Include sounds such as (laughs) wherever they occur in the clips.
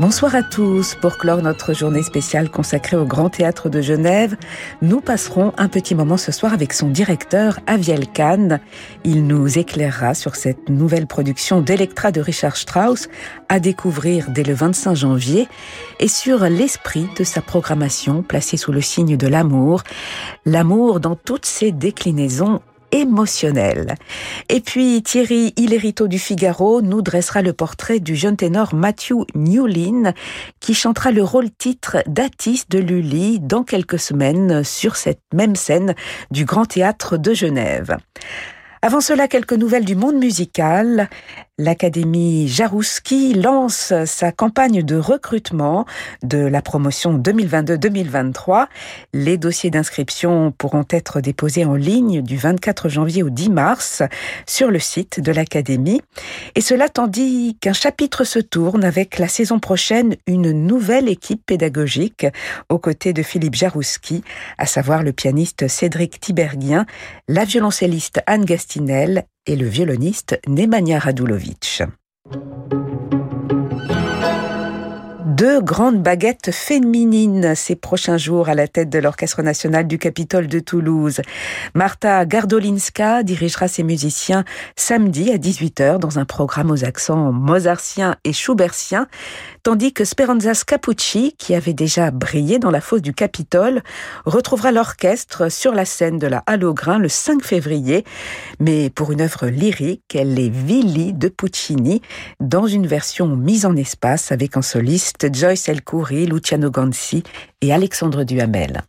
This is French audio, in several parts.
Bonsoir à tous. Pour clore notre journée spéciale consacrée au Grand Théâtre de Genève, nous passerons un petit moment ce soir avec son directeur, Aviel Kahn. Il nous éclairera sur cette nouvelle production d'Electra de Richard Strauss à découvrir dès le 25 janvier et sur l'esprit de sa programmation placée sous le signe de l'amour. L'amour dans toutes ses déclinaisons émotionnel. Et puis Thierry Hillerito du Figaro nous dressera le portrait du jeune ténor Matthew Newlin qui chantera le rôle titre d'Atis de Lully dans quelques semaines sur cette même scène du Grand Théâtre de Genève. Avant cela, quelques nouvelles du monde musical. L'Académie Jarouski lance sa campagne de recrutement de la promotion 2022-2023. Les dossiers d'inscription pourront être déposés en ligne du 24 janvier au 10 mars sur le site de l'Académie. Et cela tandis qu'un chapitre se tourne avec la saison prochaine une nouvelle équipe pédagogique aux côtés de Philippe Jarouski, à savoir le pianiste Cédric Tiberghien, la violoncelliste Anne Et le violoniste Nemanja Radulovic. Deux grandes baguettes féminines ces prochains jours à la tête de l'Orchestre national du Capitole de Toulouse. Marta Gardolinska dirigera ses musiciens samedi à 18h dans un programme aux accents mozartiens et schubertiens tandis que Speranza Scapucci, qui avait déjà brillé dans la fosse du Capitole, retrouvera l'orchestre sur la scène de la Halle le 5 février, mais pour une œuvre lyrique, est Villi de Puccini, dans une version mise en espace avec en soliste Joyce Elcouri, Luciano Ganzi et Alexandre Duhamel.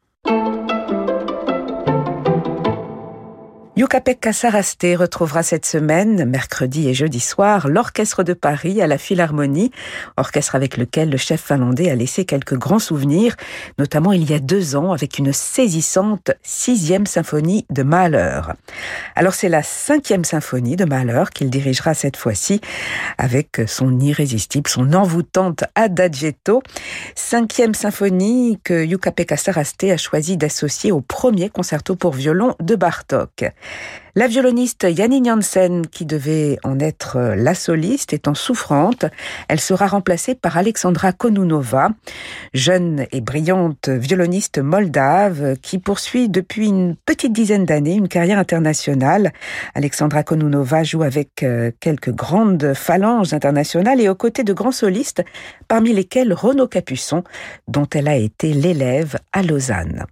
Yucapec Saraste retrouvera cette semaine, mercredi et jeudi soir, l'Orchestre de Paris à la Philharmonie, orchestre avec lequel le chef finlandais a laissé quelques grands souvenirs, notamment il y a deux ans avec une saisissante sixième symphonie de Mahler. Alors c'est la cinquième symphonie de Mahler qu'il dirigera cette fois-ci avec son irrésistible, son envoûtante Adagietto, cinquième symphonie que Yucapec Saraste a choisi d'associer au premier concerto pour violon de Bartok. La violoniste Janine Janssen, qui devait en être la soliste, étant souffrante, elle sera remplacée par Alexandra Konunova, jeune et brillante violoniste moldave qui poursuit depuis une petite dizaine d'années une carrière internationale. Alexandra Konunova joue avec euh, quelques grandes phalanges internationales et aux côtés de grands solistes, parmi lesquels Renaud Capuçon, dont elle a été l'élève à Lausanne.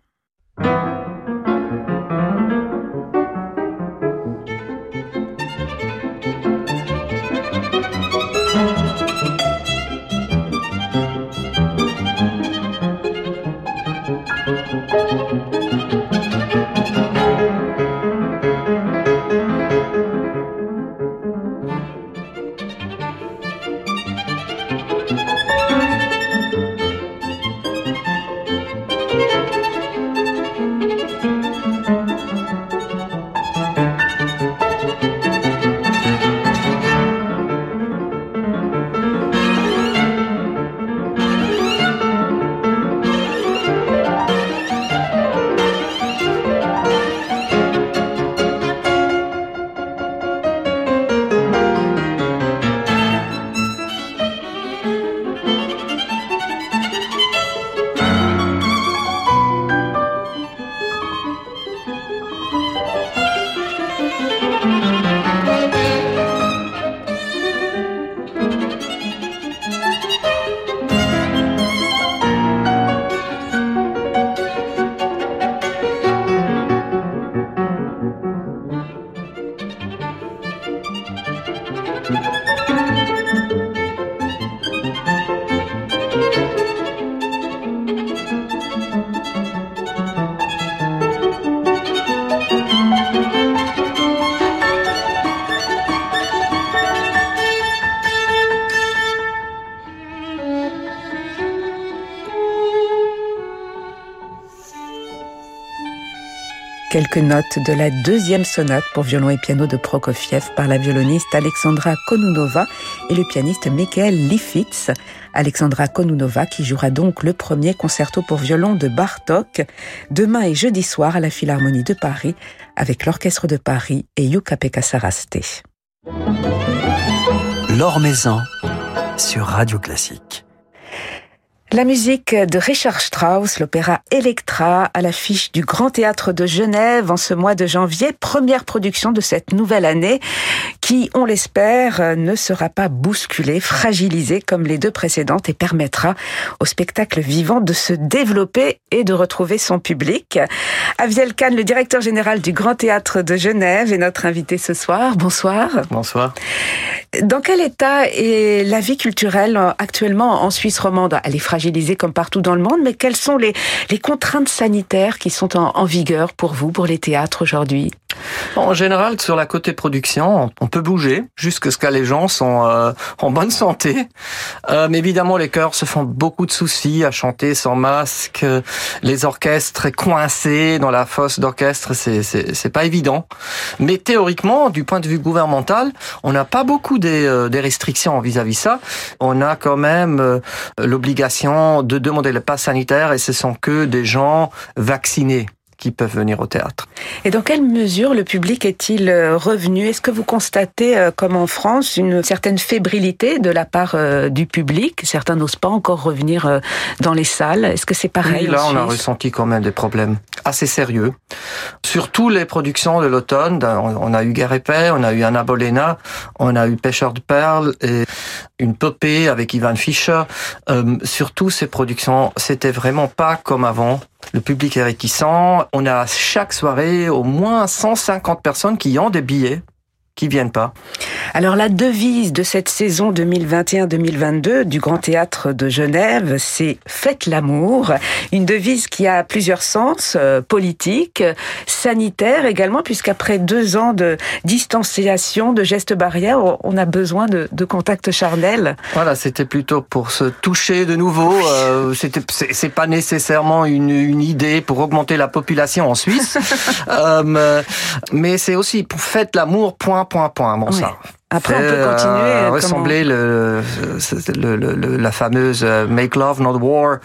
Quelques notes de la deuxième sonate pour violon et piano de Prokofiev par la violoniste Alexandra Konunova et le pianiste Michael Lifitz. Alexandra Konunova qui jouera donc le premier concerto pour violon de Bartok demain et jeudi soir à la Philharmonie de Paris avec l'Orchestre de Paris et Yuka-Pekka Saraste. L'Or Maison sur Radio Classique. La musique de Richard Strauss, l'opéra Electra, à l'affiche du Grand Théâtre de Genève en ce mois de janvier, première production de cette nouvelle année qui, on l'espère, ne sera pas bousculée, fragilisée comme les deux précédentes et permettra au spectacle vivant de se développer et de retrouver son public. Aviel Kahn, le directeur général du Grand Théâtre de Genève, est notre invité ce soir. Bonsoir. Bonsoir. Dans quel état est la vie culturelle actuellement en Suisse romande? Elle est comme partout dans le monde, mais quelles sont les, contraintes sanitaires qui sont en vigueur pour vous, pour les théâtres aujourd'hui? En général, sur la côté production, on peut bouger jusqu'à ce que les gens sont euh, en bonne santé. Euh, mais évidemment, les chœurs se font beaucoup de soucis à chanter sans masque. Les orchestres coincés dans la fosse d'orchestre, c'est pas évident. Mais théoriquement, du point de vue gouvernemental, on n'a pas beaucoup des, euh, des restrictions vis-à-vis ça. On a quand même euh, l'obligation de demander le pass sanitaire et ce sont que des gens vaccinés qui peuvent venir au théâtre. Et dans quelle mesure le public est-il euh, revenu? Est-ce que vous constatez, euh, comme en France, une certaine fébrilité de la part euh, du public? Certains n'osent pas encore revenir dans les salles. Est-ce que c'est pareil Oui, là, on a ressenti quand même des problèmes assez sérieux. Surtout les productions de l'automne, on a eu Guerre et Paix, on a eu Anna Bolena, on a eu Pêcheur de perles et une popée avec Ivan Fischer. Euh, surtout ces productions, c'était vraiment pas comme avant. Le public est réticent. On a chaque soirée au moins 150 personnes qui ont des billets qui viennent pas. Alors la devise de cette saison 2021-2022 du Grand Théâtre de Genève, c'est Faites l'amour. Une devise qui a plusieurs sens, euh, politique, sanitaire également, puisqu'après deux ans de distanciation, de gestes barrières, on- a besoin de, de contact charnel. Voilà, c'était plutôt pour se toucher de nouveau. Euh, c'était, c'est, c'est pas nécessairement une, une idée pour augmenter la population en Suisse, (laughs) Euh, mais c'est aussi pour faites l'amour. Point, point, point. Bon Oui. ça. Après, on peut continuer. euh, comment- ressembler le, le, le- le- la fameuse euh, Make Love Not War.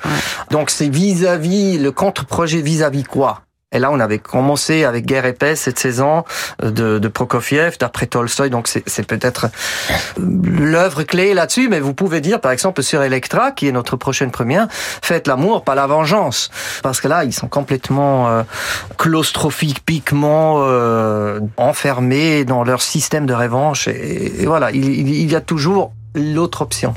Donc c'est vis-à-vis le contre-projet vis-à-vis quoi? Et là, on avait commencé avec Guerre paix cette saison euh, de, de Prokofiev, d'après Tolstoï. Donc, c'est peut-être euh, l'œuvre clé là-dessus. Mais vous pouvez dire, par exemple, sur Electra, qui est notre prochaine première, faites l'amour, pas la vengeance. Parce que là, ils sont complètement euh, claustrophiquement euh, enfermés dans leur système de revanche. Et, voilà, il, il- il y a toujours l'autre option.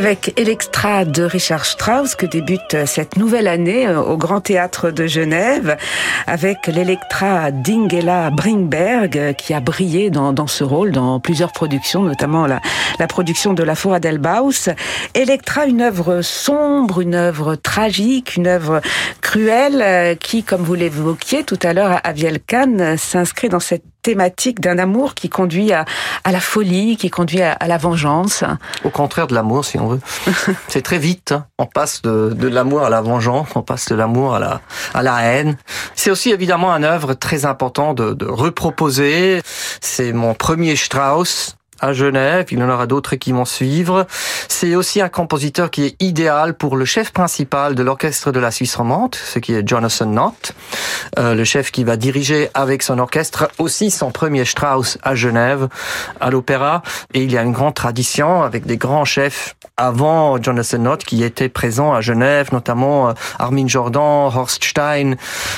Avec Electra de Richard Strauss que débute cette nouvelle année euh, au Grand Théâtre de Genève avec l'Electra d'Ingela Bringberg euh, qui a brillé dans, dans, ce rôle dans plusieurs productions, notamment la, la production de La Four Delbaus. Electra, une œuvre sombre, une œuvre tragique, une œuvre cruelle euh, qui, comme vous l'évoquiez tout à l'heure à Vielkan, s'inscrit dans cette thématique d'un amour qui conduit à, à, la folie, qui conduit à, à, la vengeance. Au contraire de l'amour, si on veut. (laughs) C'est très vite. Hein. On passe de, de l'amour à la vengeance, on passe de l'amour à la, à la haine. C'est aussi évidemment un œuvre très important de, de reproposer. C'est mon premier Strauss à Genève. Il y en aura d'autres qui vont suivre. C'est aussi un compositeur qui est idéal pour le chef principal de l'orchestre de la Suisse romande, ce qui est Jonathan Knott, euh, le chef qui va diriger avec son orchestre aussi son premier Strauss à Genève, à l'opéra. Et il y a une grande tradition avec des grands chefs avant Jonathan Knott qui étaient présents à Genève, notamment euh, Armin Jordan, Horst Stein,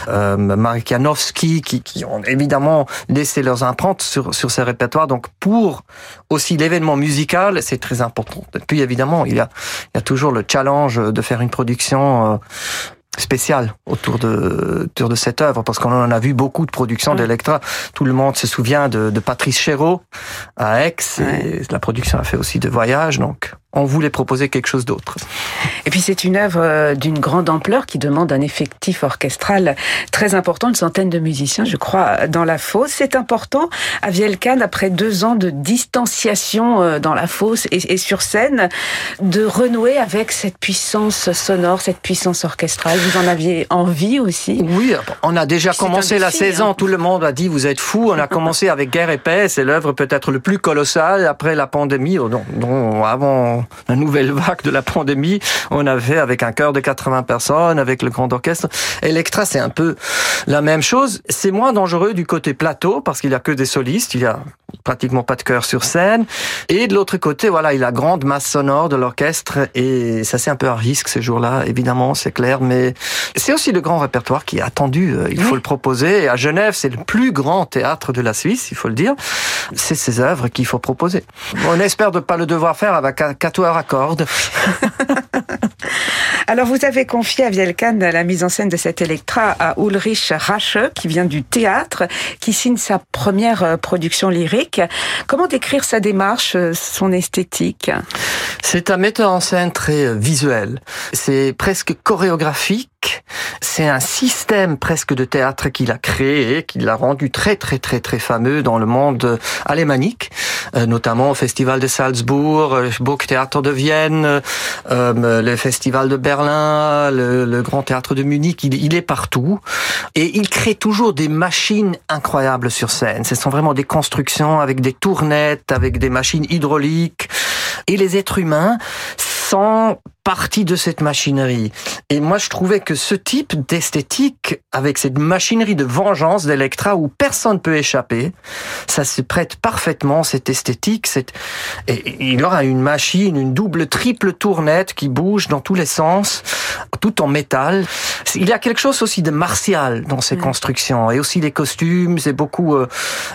euh, Marek Janowski, qui, qui, ont évidemment laissé leurs empreintes sur, sur ces répertoires. Donc pour aussi l'événement musical, c'est très important. Puis évidemment, il y a, il y a toujours le challenge de faire une production euh, spéciale autour de, autour de cette œuvre, parce qu'on en a vu beaucoup de productions d'Electra. Tout le monde se souvient de, de Patrice Chéreau à Aix, et la production a fait aussi de voyages, donc on voulait proposer quelque chose d'autre. Et puis c'est une œuvre euh, d'une grande ampleur qui demande un effectif orchestral très important, une centaine de musiciens, je crois, dans la fosse. C'est important à Vielcan, après deux ans de distanciation euh, dans la fosse et, sur scène, de renouer avec cette puissance sonore, cette puissance orchestrale. Vous en aviez envie aussi Oui, on a déjà commencé la saison. Hein. Tout le monde a dit vous êtes fou. On a commencé avec Guerre et paix. C'est l'œuvre peut-être le plus colossal après la pandémie, dont avant la nouvelle vague de la pandémie, on avait avec un chœur de 80 personnes, avec le grand orchestre. Electra, c'est un peu la même chose. C'est moins dangereux du côté plateau parce qu'il y a que des solistes, il y a pratiquement pas de chœur sur scène. Et de l'autre côté, voilà, il a grande masse sonore de l'orchestre et ça c'est un peu un risque ces jours-là, évidemment, c'est clair, mais c'est aussi le grand répertoire qui est attendu. Euh, il faut le proposer. Et à Genève, c'est le plus grand théâtre de la Suisse, il faut le dire. C'est ces œuvres qu'il faut proposer. On espère de pas le devoir faire avec quatuor à cordes. (laughs) Alors, vous avez confié à Vielkan la mise en scène de cette Electra à Ulrich Rache, qui vient du théâtre, qui signe sa première euh, production lyrique. Comment décrire sa démarche, euh, son esthétique? C'est un metteur en scène très euh, visuel. C'est presque chorégraphique. C'est un système presque de théâtre qu'il a créé, qu'il a rendu très très très très fameux dans le monde alémanique, notamment au Festival de Salzbourg, Beau Théâtre de Vienne, le Festival de Berlin le, Grand Théâtre de Munich, il, est partout. Et il crée toujours des machines incroyables sur scène. Ce sont vraiment des constructions avec des tournettes, avec des machines hydrauliques. Et les êtres humains partie de cette machinerie. Et moi, je trouvais que ce type d'esthétique, avec cette machinerie de vengeance d'Electra où personne ne peut échapper, ça se prête parfaitement, cette esthétique. Cette... Et il aura une machine, une double, triple tournette qui bouge dans tous les sens, tout en métal. Il y a quelque chose aussi de martial dans ces constructions. Et aussi les costumes, c'est beaucoup euh,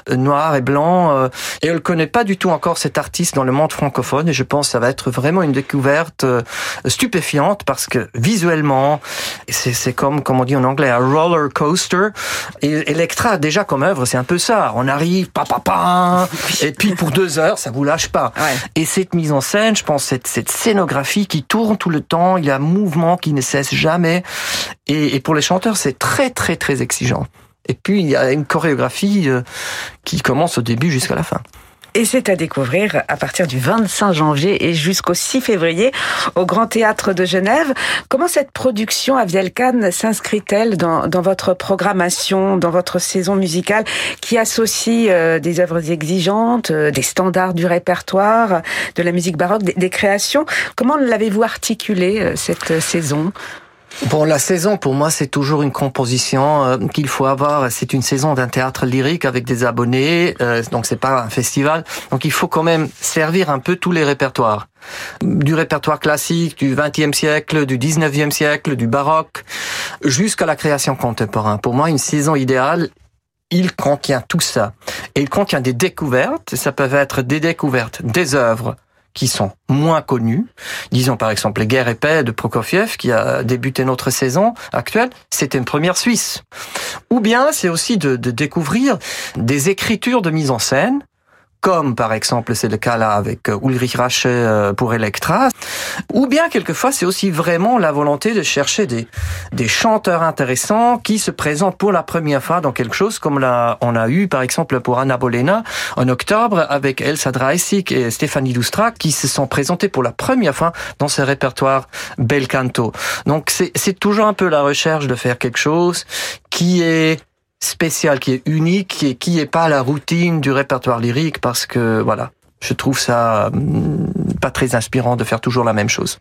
noir et blanc. Euh, et on ne connaît pas du tout encore cet artiste dans le monde francophone. Et je pense que ça va être vraiment une découverte euh, stupéfiante parce que visuellement, c'est comme, comme on dit en anglais, un roller coaster. Et Electra, déjà comme œuvre, c'est un peu ça. On arrive, pa, pa, pa, (laughs) et puis pour deux heures, ça vous lâche pas. Ouais. Et cette mise en scène, je pense, cette, cette scénographie qui tourne tout le temps, il y a un mouvement qui ne cesse jamais. Et, pour les chanteurs, c'est très, très, très exigeant. Et puis, il y a une chorégraphie euh, qui commence au début jusqu'à la fin. Et c'est à découvrir à partir du 25 janvier et jusqu'au 6 février au Grand Théâtre de Genève. Comment cette production à Vielcan s'inscrit-elle dans, dans, votre programmation, dans votre saison musicale qui associe euh, des œuvres exigeantes, euh, des standards du répertoire, de la musique baroque, des, des créations? Comment l'avez-vous articulé euh, cette saison? Bon, la saison, pour moi, c'est toujours une composition euh, qu'il faut avoir. C'est une saison d'un théâtre lyrique avec des abonnés, euh, donc c'est pas un festival. Donc il faut quand même servir un peu tous les répertoires. Du répertoire classique, du XXe siècle, du XIXe siècle, du baroque, jusqu'à la création contemporaine. Pour moi, une saison idéale, il contient tout ça. Et il contient des découvertes, ça peut être des découvertes des œuvres qui sont moins connus. Disons par exemple les Guerres et paix de Prokofiev qui a débuté notre saison actuelle, c'était une première suisse. Ou bien c'est aussi de, de découvrir des écritures de mise en scène comme par exemple c'est le cas là avec euh, Ulrich Rachet euh, pour Electra, ou bien quelquefois c'est aussi vraiment la volonté de chercher des, des chanteurs intéressants qui se présentent pour la première fois dans quelque chose comme là on a eu par exemple pour Anna Bolena en octobre avec Elsa Dreisig et Stéphanie Lustra qui se sont présentés pour la première fois dans ce répertoire Bel Canto. Donc c'est toujours un peu la recherche de faire quelque chose qui est spécial, qui est unique et qui est pas la routine du répertoire lyrique parce que voilà, je trouve ça hum, pas très inspirant de faire toujours la même chose.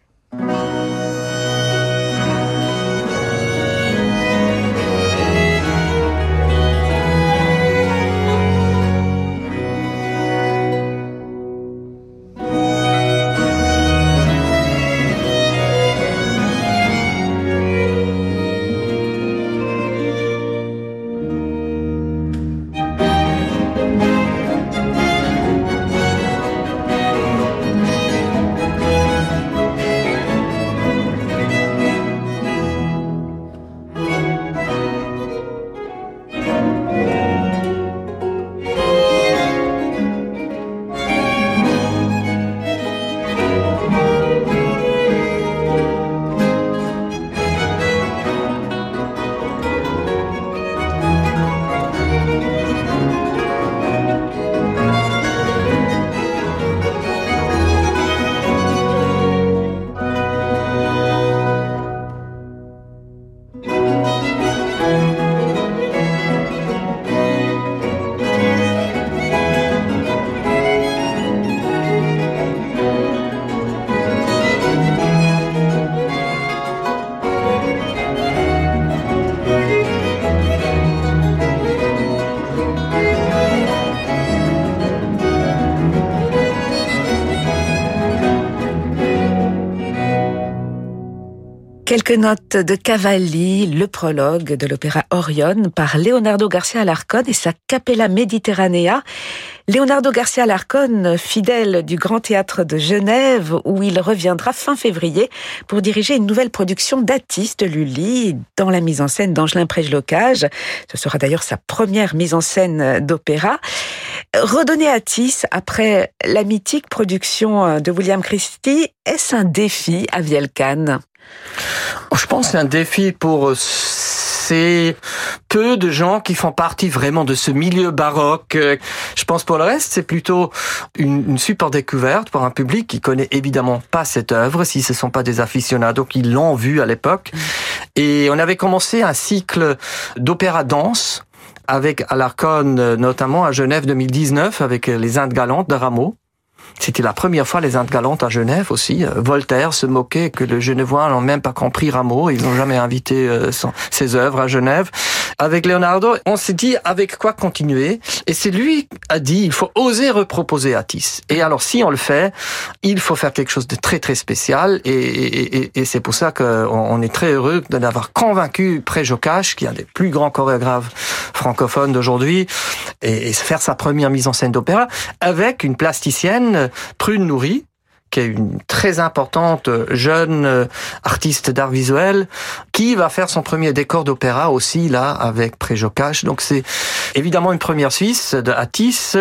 Quelques notes de Cavalli, le prologue de l'opéra Orion par Leonardo Garcia Alarcón et sa Capella Mediterranea. Leonardo Garcia Alarcón, fidèle du Grand Théâtre de Genève, où il reviendra fin février pour diriger une nouvelle production d'Atis de Lully dans la mise en scène d'Angelin Prège-Locage. Ce sera d'ailleurs sa première mise en scène d'opéra. Redonner Atis après la mythique production de William Christie, est-ce un défi à Vielcan je pense que c'est un défi pour ces peu de gens qui font partie vraiment de ce milieu baroque. Je pense pour le reste, c'est plutôt une, super découverte pour un public qui connaît évidemment pas cette œuvre, si ce sont pas des aficionados qui l'ont vu à l'époque. Et on avait commencé un cycle d'opéra danse avec Alarcon, notamment à Genève 2019, avec les Indes galantes de Rameau. C'était la première fois les Indes galantes à Genève aussi. Euh, Voltaire se moquait que les Genevois n'ont même pas compris Rameau. Ils n'ont jamais invité euh, ses œuvres à Genève. Avec Leonardo, on s'est dit avec quoi continuer? Et c'est lui qui a dit il faut oser reproposer Atis. Et alors si on le fait, il faut faire quelque chose de très très spécial. Et, c'est pour ça qu'on est très heureux de l'avoir convaincu Préjocache, qui est un des plus grands chorégraphes francophones d'aujourd'hui, et, faire sa première mise en scène d'opéra avec une plasticienne Prune Nourri, qui est une très importante jeune euh, artiste d'art visuel, qui va faire son premier décor d'opéra aussi là avec Préjocache. Donc c'est évidemment une première Suisse de Atis,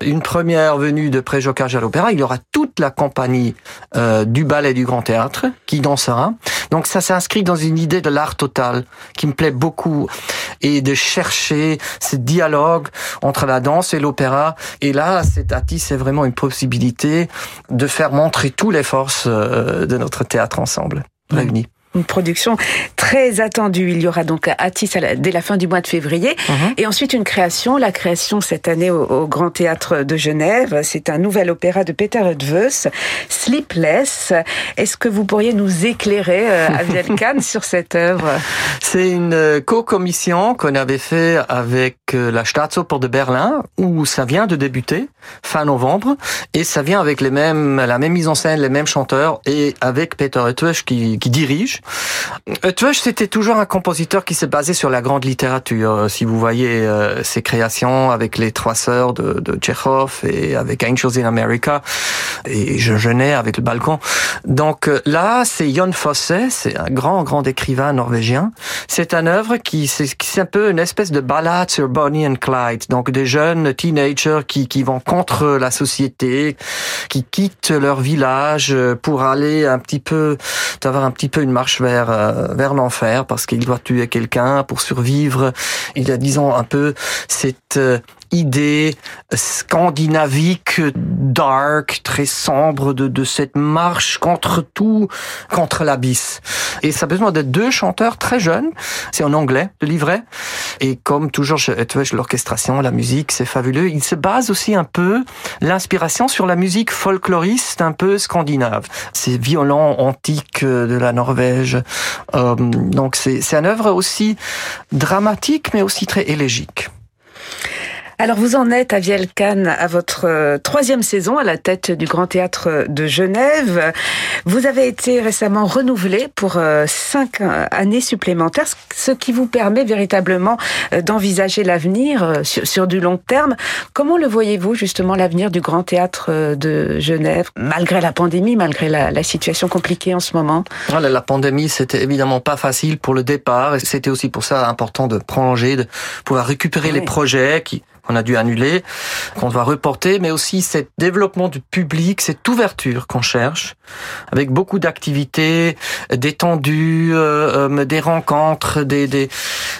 une première venue de Préjocache à l'opéra. Il y aura toute la compagnie euh, du ballet du Grand Théâtre qui dansera. Donc ça s'inscrit dans une idée de l'art total qui me plaît beaucoup et de chercher ce dialogue entre la danse et l'opéra. Et là, cet Atis c'est vraiment une possibilité de faire montrer toutes les forces euh, de notre théâtre ensemble, réunies une production très attendue. Il y aura donc Atis dès la fin du mois de février. Mhm. Et ensuite une création, la création cette année au, Grand Théâtre de Genève. C'est un nouvel opéra de Peter Edveus, Sleepless. Est-ce que vous pourriez nous éclairer, euh, (laughs) sur cette œuvre? C'est une euh, co-commission qu'on avait fait avec euh, la Staatsoper de Berlin, où ça vient de débuter, fin novembre, et ça vient avec les mêmes, la même mise en scène, les mêmes chanteurs, et avec Peter qui, qui dirige. Euh, tu vois, c'était toujours un compositeur qui s'est basé sur la grande littérature. Euh, si vous voyez ses créations avec les trois sœurs de, de Chekhov et avec Angels in America, et je jeûnais avec le balcon. Donc là, c'est Jon Fosse, c'est un grand, grand écrivain norvégien. C'est un œuvre qui, c'est un peu une espèce de ballade sur Bonnie and Clyde. Donc des jeunes teenagers qui, qui vont contre la société, qui quittent leur village pour aller un petit peu, d'avoir un petit peu une marche vers, euh, vers l'enfer parce qu'il doit tuer quelqu'un pour survivre. Il y a, disons, un peu cette euh, idée scandinavique, dark, très sombre de, de cette marche contre tout, contre l'abysse. Et ça a besoin de deux chanteurs très jeunes. C'est en anglais, le livret. Et comme toujours, je, l'orchestration, la musique, c'est fabuleux. Il se base aussi un peu l'inspiration sur la musique folkloriste un peu scandinave. C'est violent, antique de la Norvège. Euh, donc c'est un œuvre aussi dramatique, mais aussi très élégique. Alors vous en êtes, Aviel Kahn, à votre euh, troisième saison à la tête du Grand Théâtre de Genève. Vous avez été récemment renouvelé pour euh, cinq euh, années supplémentaires, ce qui vous permet véritablement d'envisager l'avenir sur, du long terme. Comment le voyez-vous justement l'avenir du Grand Théâtre de Genève, malgré la pandémie, malgré la, situation compliquée en ce moment? La pandémie, c'était évidemment pas facile pour le départ, et c'était aussi pour ça important de prolonger, de pouvoir récupérer les projets qui qu'on a dû annuler, qu'on doit reporter, mais aussi cet développement du public, cette ouverture qu'on cherche, avec beaucoup d'activités détendues, euh, euh, des rencontres, des, des,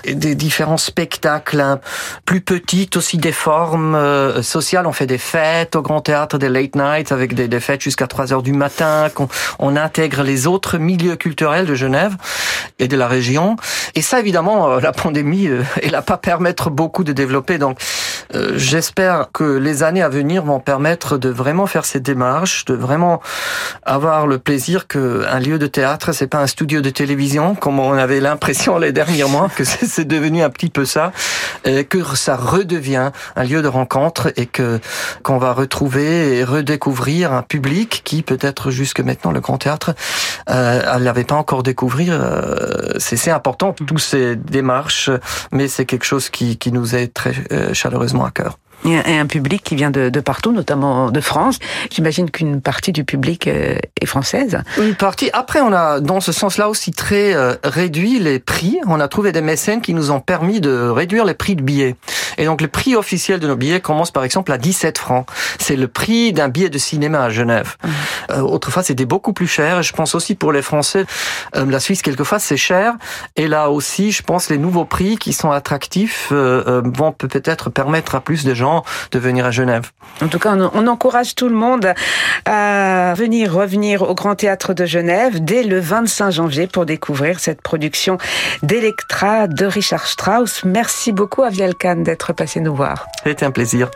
des différents spectacles hein, plus petites, aussi des formes euh, sociales. On fait des fêtes au Grand Théâtre, des late nights avec des, des fêtes jusqu'à 3 heures du matin, qu'on on intègre les autres milieux culturels de Genève et de la région. Et ça, évidemment, la pandémie, elle n'a pas permettre beaucoup de développer. Donc, euh, j'espère que les années à venir vont permettre de vraiment faire ces démarches, de vraiment avoir le plaisir que un lieu de théâtre, c'est pas un studio de télévision, comme on avait l'impression les derniers mois que c'est devenu un petit peu ça, que ça redevient un lieu de rencontre et que qu'on va retrouver et redécouvrir un public qui peut-être jusque maintenant le Grand Théâtre euh, n'avait pas encore découvert. Euh, c'est important toutes ces démarches, mais c'est quelque chose qui, qui nous est très euh, chaleureusement à cœur et un public qui vient de, de partout, notamment de France. J'imagine qu'une partie du public euh, est française. Une partie. Après, on a dans ce sens-là aussi très euh, réduit les prix. On a trouvé des mécènes qui nous ont permis de réduire les prix de billets. Et donc le prix officiel de nos billets commence par exemple à 17 francs. C'est le prix d'un billet de cinéma à Genève. Mmh. Euh, autrefois, c'était beaucoup plus cher. Je pense aussi pour les Français, la Suisse quelquefois c'est cher. Et là aussi, je pense les nouveaux prix qui sont attractifs vont peut-être permettre à plus de gens de venir à Genève. En tout cas, on, encourage tout le monde à venir revenir au Grand Théâtre de Genève dès le 25 janvier pour découvrir cette production d'Electra de Richard Strauss. Merci beaucoup à Vialcan d'être passé nous voir. C'était un plaisir.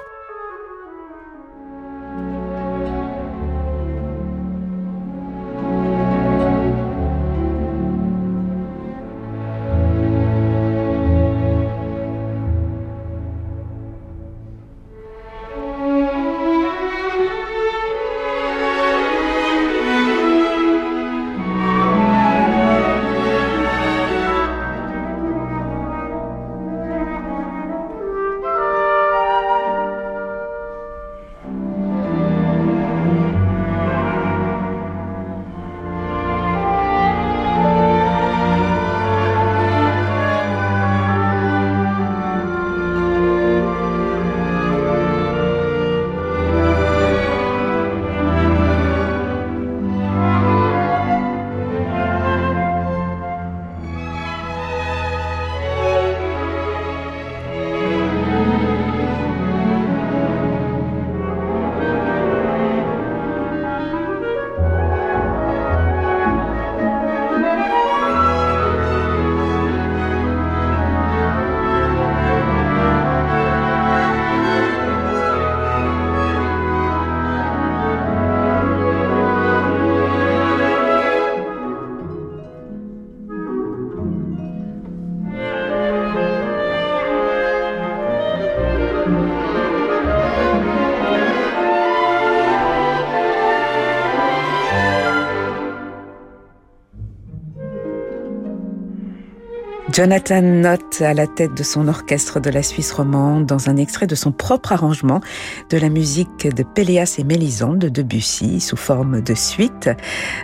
Jonathan Nott à la tête de son orchestre de la Suisse romande dans un extrait de son propre arrangement de la musique de Péléas et Mélisande de Debussy sous forme de suite.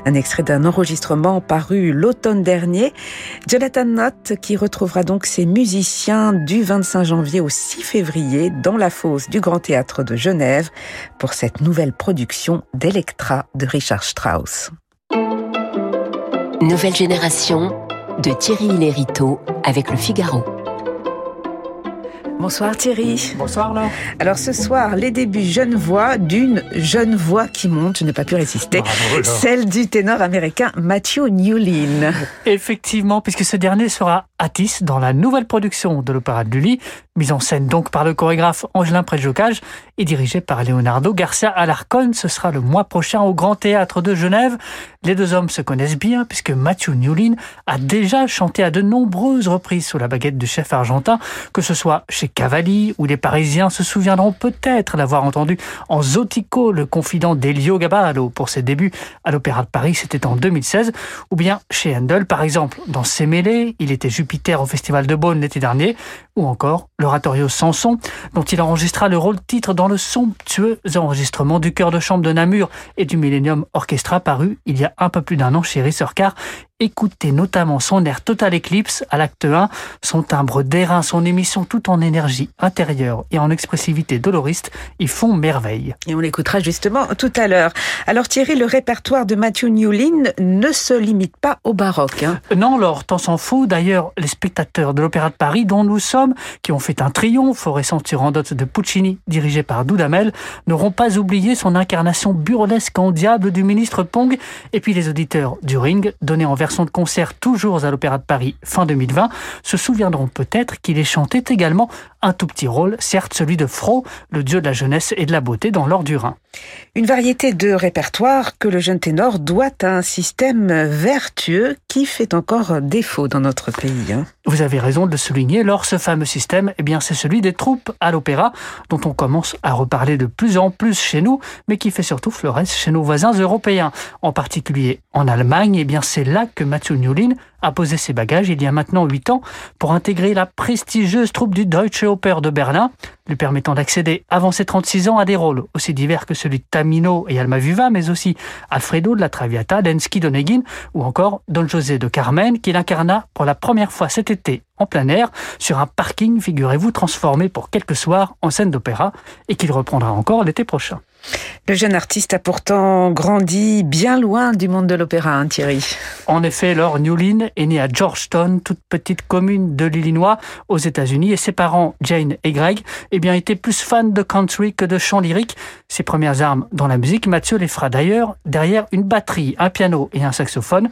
Un extrait d'un enregistrement paru l'automne dernier. Jonathan Nott qui retrouvera donc ses musiciens du 25 janvier au 6 février dans la fosse du Grand Théâtre de Genève pour cette nouvelle production d'Electra de Richard Strauss. Nouvelle génération de Thierry Lériteau avec le Figaro. Bonsoir Thierry. Bonsoir Laure. Alors ce soir, les débuts jeune voix d'une jeune voix qui monte, je n'ai pas pu résister, celle du ténor américain Matthew Newlin. Effectivement, puisque ce dernier sera Atis dans la nouvelle production de l'Opéra de Lully, mise en scène donc par le chorégraphe Angelin Préjocage et dirigée par Leonardo Garcia Alarcon. Ce sera le mois prochain au Grand Théâtre de Genève. Les deux hommes se connaissent bien puisque Matthew Newlin a déjà chanté à de nombreuses reprises sous la baguette du chef argentin, que ce soit chez Cavalli ou les Parisiens se souviendront peut-être l'avoir entendu en Zotico, le confident d'Elio Gaballo pour ses débuts à l'Opéra de Paris, c'était en 2016, ou bien chez Handel par exemple. Dans Ses mêlées, il était Jupiter au Festival de Beaune l'été dernier, ou encore l'oratorio Samson, dont il enregistra le rôle titre dans le somptueux enregistrement du chœur de chambre de Namur et du Millennium Orchestra paru il y a un peu plus d'un an chez Rissorcar Écoutez notamment son air Total Eclipse à l'acte 1, son timbre d'airain, son émission tout en énergie intérieure et en expressivité doloriste, ils font merveille. Et on l'écoutera justement tout à l'heure. Alors Thierry, le répertoire de Matthew Newlin ne se limite pas au baroque. Hein. Non, alors, tant s'en fout. D'ailleurs, les spectateurs de l'Opéra de Paris, dont nous sommes, qui ont fait un triomphe au récent Turandot de Puccini, dirigé par Dudamel, n'auront pas oublié son incarnation burlesque en diable du ministre Pong, et puis les auditeurs du Ring, donnés en version de concert toujours à l'Opéra de Paris fin 2020, se souviendront peut-être qu'il est chanté également un tout petit rôle, certes celui de Fro, le dieu de la jeunesse et de la beauté dans l'or du Rhin. Une variété de répertoire que le jeune ténor doit à un système vertueux qui fait encore défaut dans notre pays. Hein. Vous avez raison de le souligner. Lors ce fameux système, eh bien, c'est celui des troupes à l'opéra, dont on commence à reparler de plus en plus chez nous, mais qui fait surtout florès chez nos voisins européens. En particulier en Allemagne, eh bien, c'est là que Mathieu Newlin a posé ses bagages il y a maintenant huit ans pour intégrer la prestigieuse troupe du Deutsche Oper de Berlin, lui permettant d'accéder avant ses 36 ans à des rôles aussi divers que celui de Tamino et Almaviva, mais aussi Alfredo de la Traviata, Densky d'Onegin ou encore Don José de Carmen, qu'il incarna pour la première fois cet été en plein air sur un parking, figurez-vous, transformé pour quelques soirs en scène d'opéra et qu'il reprendra encore l'été prochain. Le jeune artiste a pourtant grandi bien loin du monde de l'opéra, hein, Thierry. En effet, Laure Newlin est né à Georgetown, toute petite commune de l'Illinois, aux États-Unis, et ses parents, Jane et Greg, eh bien, étaient plus fans de country que de chant lyrique. Ses premières armes dans la musique, Mathieu les fera d'ailleurs derrière une batterie, un piano et un saxophone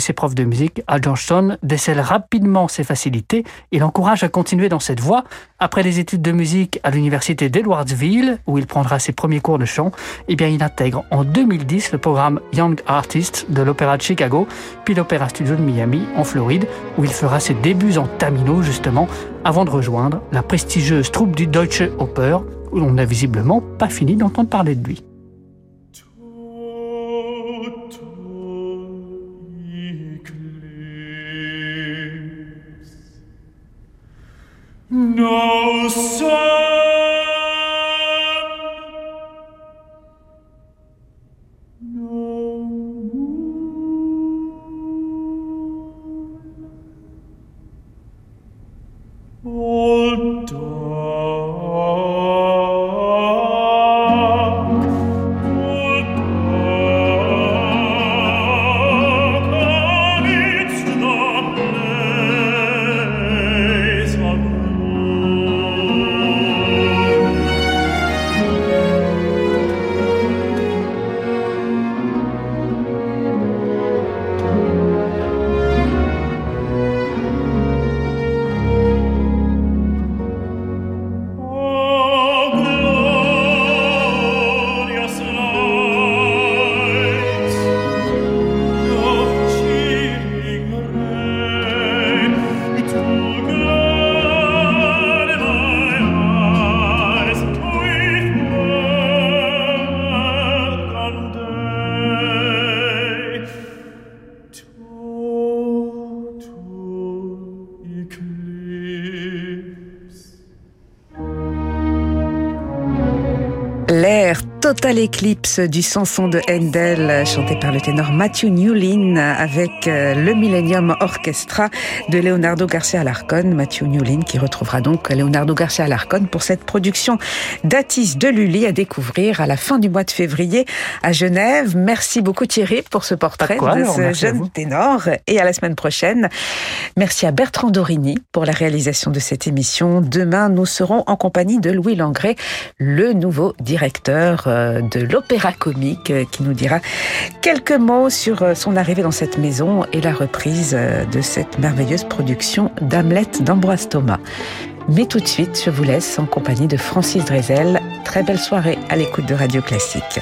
ses profs de musique à Georgetown décèlent rapidement ses facilités et l'encouragent à continuer dans cette voie. Après les études de musique à l'université d'Edwardsville, où il prendra ses premiers cours de chant, eh bien il intègre en 2010 le programme Young Artists de l'Opéra de Chicago, puis l'Opéra Studio de Miami, en Floride, où il fera ses débuts en tamino justement, avant de rejoindre la prestigieuse troupe du Deutsche Oper, où l'on n'a visiblement pas fini d'entendre parler de lui. No sun, no moon. All mulher Total Eclipse du Sanson de Handel, chanté par le ténor Matthew Newlin avec euh, le Millennium Orchestra de Leonardo Garcia Alarcon. Matthew Newlin qui retrouvera donc Leonardo Garcia Alarcon pour cette production d'Atis de Lully à découvrir à la fin du mois de février à Genève. Merci beaucoup Thierry pour ce portrait de ce jeune ténor et à la semaine prochaine. Merci à Bertrand Dorini pour la réalisation de cette émission. Demain, nous serons en compagnie de Louis Langré, le nouveau directeur euh, de l'opéra comique euh, qui nous dira quelques mots sur euh, son arrivée dans cette maison et la reprise de cette merveilleuse production d'Hamlet d'Ambroise Thomas. Mais tout de suite, je vous laisse en compagnie de Francis Drezel. Très belle soirée à l'écoute de Radio Classique.